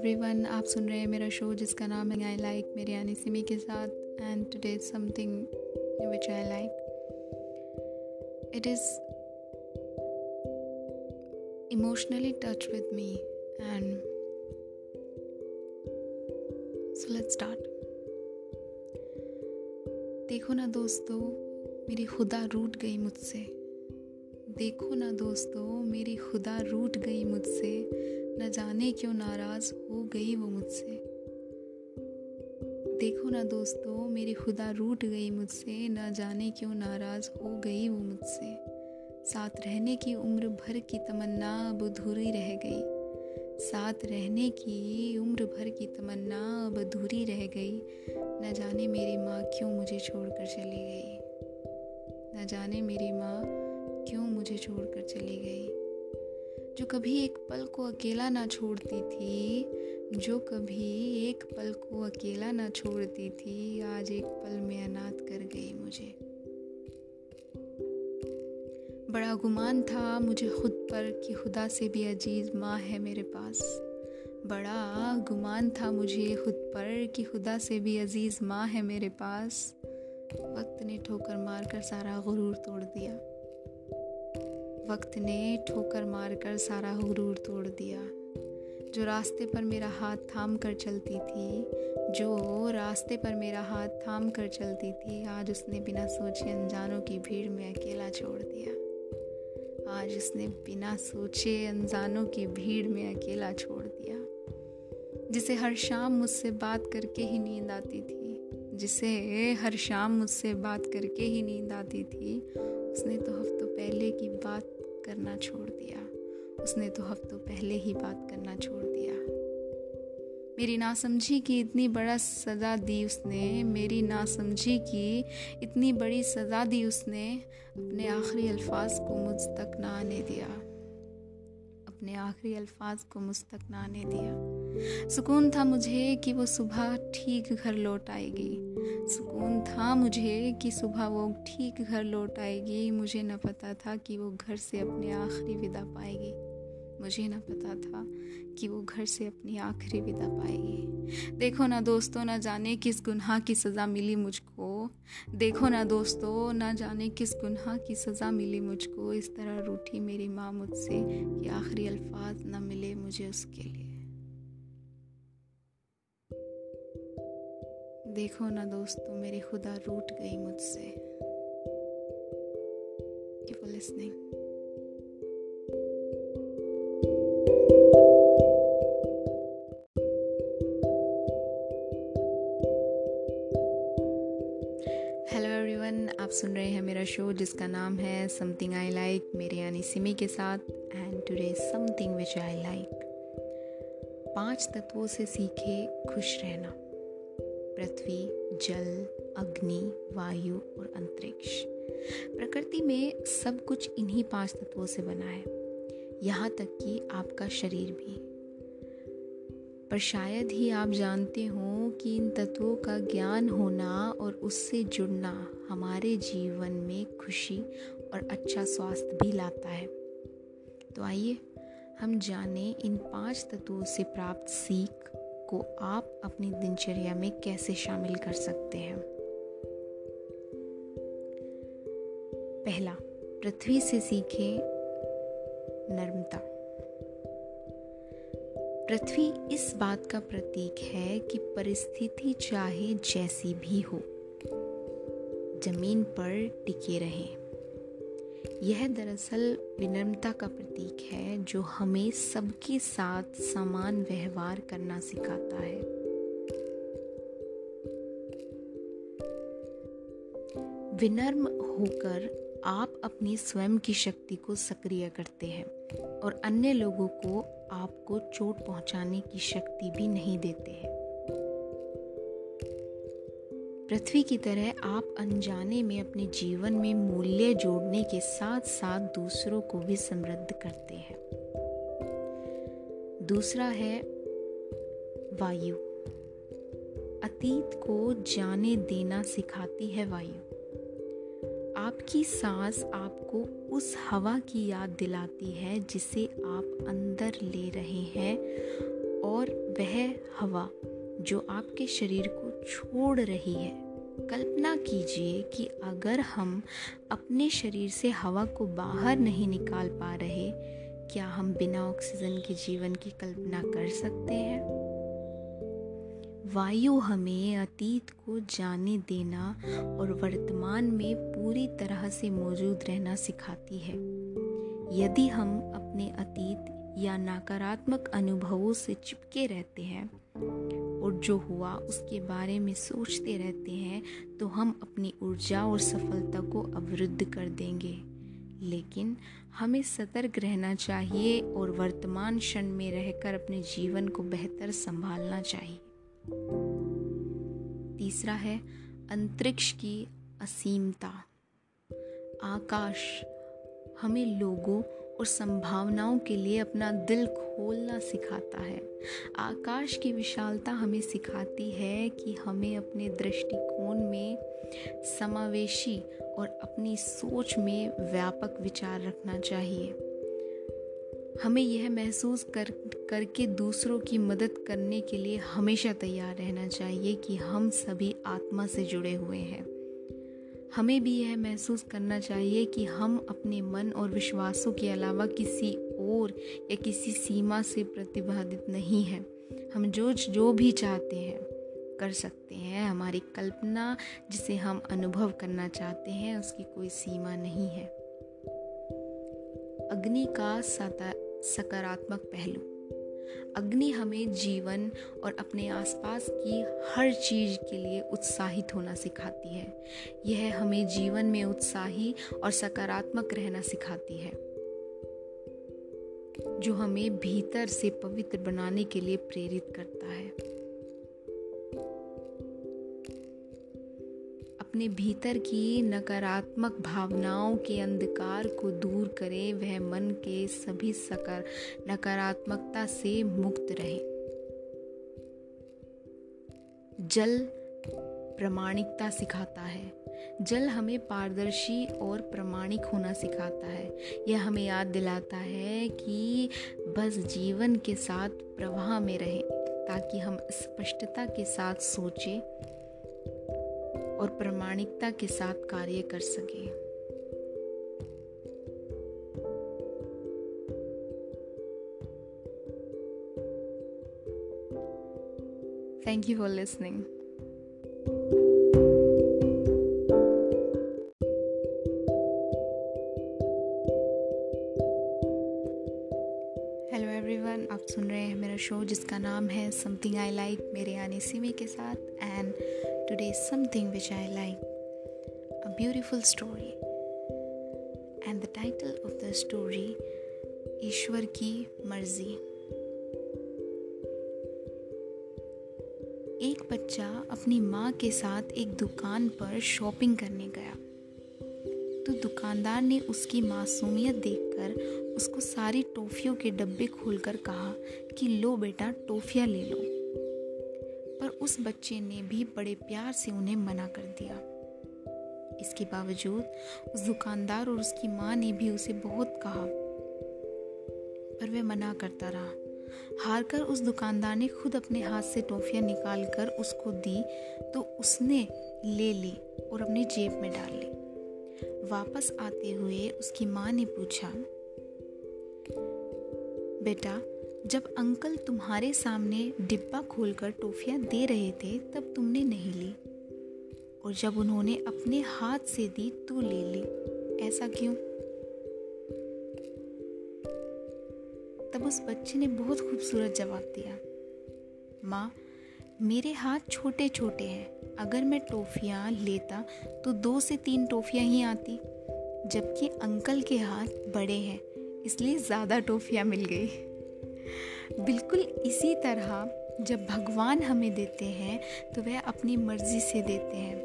Everyone आप सुन रहे हैं मेरा शो जिसका नाम है आई लाइक मेरे यानी सिमी के साथ and today something which I like it is emotionally touch with me and so let's start देखो ना दोस्तों, मेरी खुदा रूट गई मुझसे। देखो ना दोस्तों, मेरी खुदा रूट गई मुझसे। न जाने क्यों नाराज़ हो गई वो मुझसे। देखो ना दोस्तों, मेरी खुदा रूट गई मुझसे, न जाने क्यों नाराज़ हो गई वो मुझसे। साथ रहने की उम्र भर की तमन्ना अब अधूरी रह गई। साथ रहने की उम्र भर की तमन्ना अब अधूरी रह गई। न जाने मेरी माँ क्यों मुझे छोड़कर चली गई। न जाने मेरी माँ क्यों मुझे छोड़कर चली गई। जो कभी एक पल को अकेला ना छोड़ती थी, जो कभी एक पल को अकेला ना छोड़ती थी, आज एक पल में अनाथ कर गई मुझे। बड़ा गुमान था मुझे खुद पर कि खुदा से भी अज़ीज़ माँ है मेरे पास। बड़ा गुमान था मुझे खुद पर कि खुदा से भी अज़ीज़ माँ है मेरे पास। वक्त ने ठोकर मारकर सारा गुरूर तोड़ दिया। वक्त ने ठोकर मारकर सारा गुरूर तोड़ दिया। जो रास्ते पर मेरा हाथ थाम कर चलती थी, जो रास्ते पर मेरा हाथ थाम कर चलती थी, आज उसने बिना सोचे अनजानों की भीड़ में अकेला छोड़ दिया। आज उसने बिना सोचे अनजानों की भीड़ में अकेला छोड़ दिया। जिसे हर शाम मुझसे बात करके ही नींद आती थी, जिसे हर शाम मुझसे बात करके ही नींद आती थी, उसने तो हफ्तों पहले की बात करना छोड़ दिया। उसने तो हफ्तों पहले ही बात करना छोड़ दिया। मेरी नासमझी की इतनी बड़ा सज़ा दी उसने, मेरी नासमझी की इतनी बड़ी सज़ा दी उसने, अपने आखिरी अल्फाज को मुझ तक ना आने दिया। अपने आखिरी अल्फाज को मुझ तक ना आने दिया। सुकून था मुझे कि वो सुबह ठीक घर लौट आएगी। सुकून था मुझे कि सुबह वो ठीक घर लौट आएगी। मुझे न पता था कि वो घर से अपनी आखिरी विदा पाएगी। मुझे न पता था कि वो घर से अपनी आखिरी विदा पाएगी। देखो ना दोस्तों, ना जाने किस गुनाह की सज़ा मिली मुझको। देखो ना दोस्तों, ना जाने किस गुनाह की सज़ा मिली मुझको। इस तरह रूठी मेरी माँ मुझसे कि आखिरी अल्फाज ना मिले मुझे उसके लिए। देखो ना दोस्तों मेरी खुदा रूट गई मुझसे। लिसनिंग हेलो आप सुन रहे हैं मेरा शो जिसका नाम है समथिंग आई लाइक मेरे यानी सिमी के साथ and today something which I like पाँच तत्वों से सीखे खुश रहना। पृथ्वी, जल, अग्नि, वायु और अंतरिक्ष। प्रकृति में सब कुछ इन्हीं पाँच तत्वों से बना है। यहाँ तक कि आपका शरीर भी। पर शायद ही आप जानते हो कि इन तत्वों का ज्ञान होना और उससे जुड़ना हमारे जीवन में खुशी और अच्छा स्वास्थ्य भी लाता है। तो आइए, हम जाने इन पाँच तत्वों से प्राप्त सीख को आप अपनी दिनचर्या में कैसे शामिल कर सकते हैं? पहला, पृथ्वी से सीखे नर्मता पृथ्वी इस बात का प्रतीक है कि परिस्थिति चाहे जैसी भी हो, ज़मीन पर टिके रहें। यह दरअसल विनम्रता का प्रतीक है, जो हमें सबके साथ समान व्यवहार करना सिखाता है। विनम्र होकर आप अपनी स्वयं की शक्ति को सक्रिय करते हैं और अन्य लोगों को आपको चोट पहुँचाने की शक्ति भी नहीं देते हैं। पृथ्वी की तरह आप अनजाने में अपने जीवन में मूल्य जोड़ने के साथ साथ दूसरों को भी समृद्ध करते हैं। दूसरा है वायु। अतीत को जाने देना सिखाती है वायु। आपकी सांस आपको उस हवा की याद दिलाती है जिसे आप अंदर ले रहे हैं और वह हवा। जो आपके शरीर को छोड़ रही है। कल्पना कीजिए कि अगर हम अपने शरीर से हवा को बाहर नहीं निकाल पा रहे, क्या हम बिना ऑक्सीजन के जीवन की कल्पना कर सकते हैं? वायु हमें अतीत को जाने देना और वर्तमान में पूरी तरह से मौजूद रहना सिखाती है। यदि हम अपने अतीत या नकारात्मक अनुभवों से चिपके रहते हैं और जो हुआ, उसके बारे में सोचते रहते हैं तो हम अपनी ऊर्जा और सफलता को अवरुद्ध कर देंगे। लेकिन हमें सतर्क रहना चाहिए और वर्तमान क्षण में रहकर अपने जीवन को बेहतर संभालना चाहिए। तीसरा है, अंतरिक्ष की असीमता। आकाश हमें लोगों और संभावनाओं के लिए अपना दिल खोलना सिखाता है। आकाश की विशालता हमें सिखाती है कि हमें अपने दृष्टिकोण में समावेशी और अपनी सोच में व्यापक विचार रखना चाहिए। हमें यह महसूस कर, करके दूसरों की मदद करने के लिए हमेशा तैयार रहना चाहिए कि हम सभी आत्मा से जुड़े हुए हैं। हमें भी यह महसूस करना चाहिए कि हम अपने मन और विश्वासों के अलावा किसी और या किसी सीमा से प्रतिबाधित नहीं हैं। हम जो जो भी चाहते हैं, कर सकते हैं। हमारी कल्पना जिसे हम अनुभव करना चाहते हैं, उसकी कोई सीमा नहीं है। अग्नि का सकारात्मक पहलू। अग्नि हमें जीवन और अपने आसपास की हर चीज़ के लिए उत्साहित होना सिखाती है। यह हमें जीवन में उत्साही और सकारात्मक रहना सिखाती है। जो हमें भीतर से पवित्र बनाने के लिए प्रेरित करता है। अपने भीतर की नकारात्मक भावनाओं के अंधकार को दूर करें। वह मन के सभी सकार, नकारात्मकता से मुक्त रहे। जल प्रमाणिकता सिखाता है। जल हमें पारदर्शी और प्रमाणिक होना सिखाता है। यह हमें याद दिलाता है कि बस जीवन के साथ प्रवाह में रहें, ताकि हम स्पष्टता के साथ सोचें। और प्रमाणिकता के साथ कार्य कर सके। Thank you for listening everyone आप सुन रहे हैं मेरा शो जिसका नाम है समथिंग आई लाइक मेरे यानी सिमी के साथ। And today something which I like. A beautiful story. And the title of the story ईश्वर की मर्ज़ी एक बच्चा अपनी माँ के साथ एक दुकान पर शॉपिंग करने गया। तो दुकानदार ने उसकी मासूमियत देखकर उसको सारी टॉफ़ियों के डब्बे खोलकर कहा कि लो बेटा, टॉफ़ियाँ ले लो। पर उस बच्चे ने भी बड़े प्यार से उन्हें मना कर दिया। इसके बावजूद उस दुकानदार और उसकी माँ ने भी उसे बहुत कहा। पर वह मना करता रहा। हार कर उस दुकानदार ने खुद अपने हाथ से टॉफियाँ निकाल कर उसको दी तो उसने ले ली और अपनी जेब में डाल ली। वापस आते हुए उसकी माँ ने पूछा बेटा, जब अंकल तुम्हारे सामने डिब्बा खोलकर टॉफियाँ दे रहे थे, तब तुमने नहीं ली। और जब उन्होंने अपने हाथ से दी, तू ले ली। ऐसा क्यों? तब उस बच्चे ने बहुत खूबसूरत जवाब दिया। माँ, मेरे हाथ छोटे छोटे हैं। अगर मैं टॉफियाँ लेता तो दो से तीन टॉफियाँ ही आती, जबकि अंकल के हाथ बड़े हैं। इसलिए ज़्यादा टॉफियाँ मिल गई। बिल्कुल इसी तरह जब भगवान हमें देते हैं तो वह अपनी मर्ज़ी से देते हैं।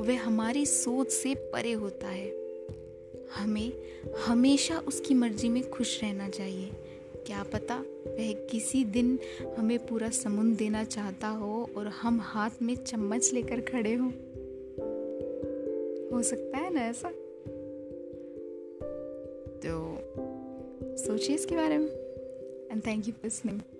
वह हमारी सोच से परे होता है। हमें हमेशा उसकी मर्ज़ी में खुश रहना चाहिए। क्या पता वह किसी दिन हमें पूरा समुद्र देना चाहता हो और हम हाथ में चम्मच लेकर खड़े हों। हो सकता है ना ऐसा? तो सोचिए इसके बारे में thank you for listening.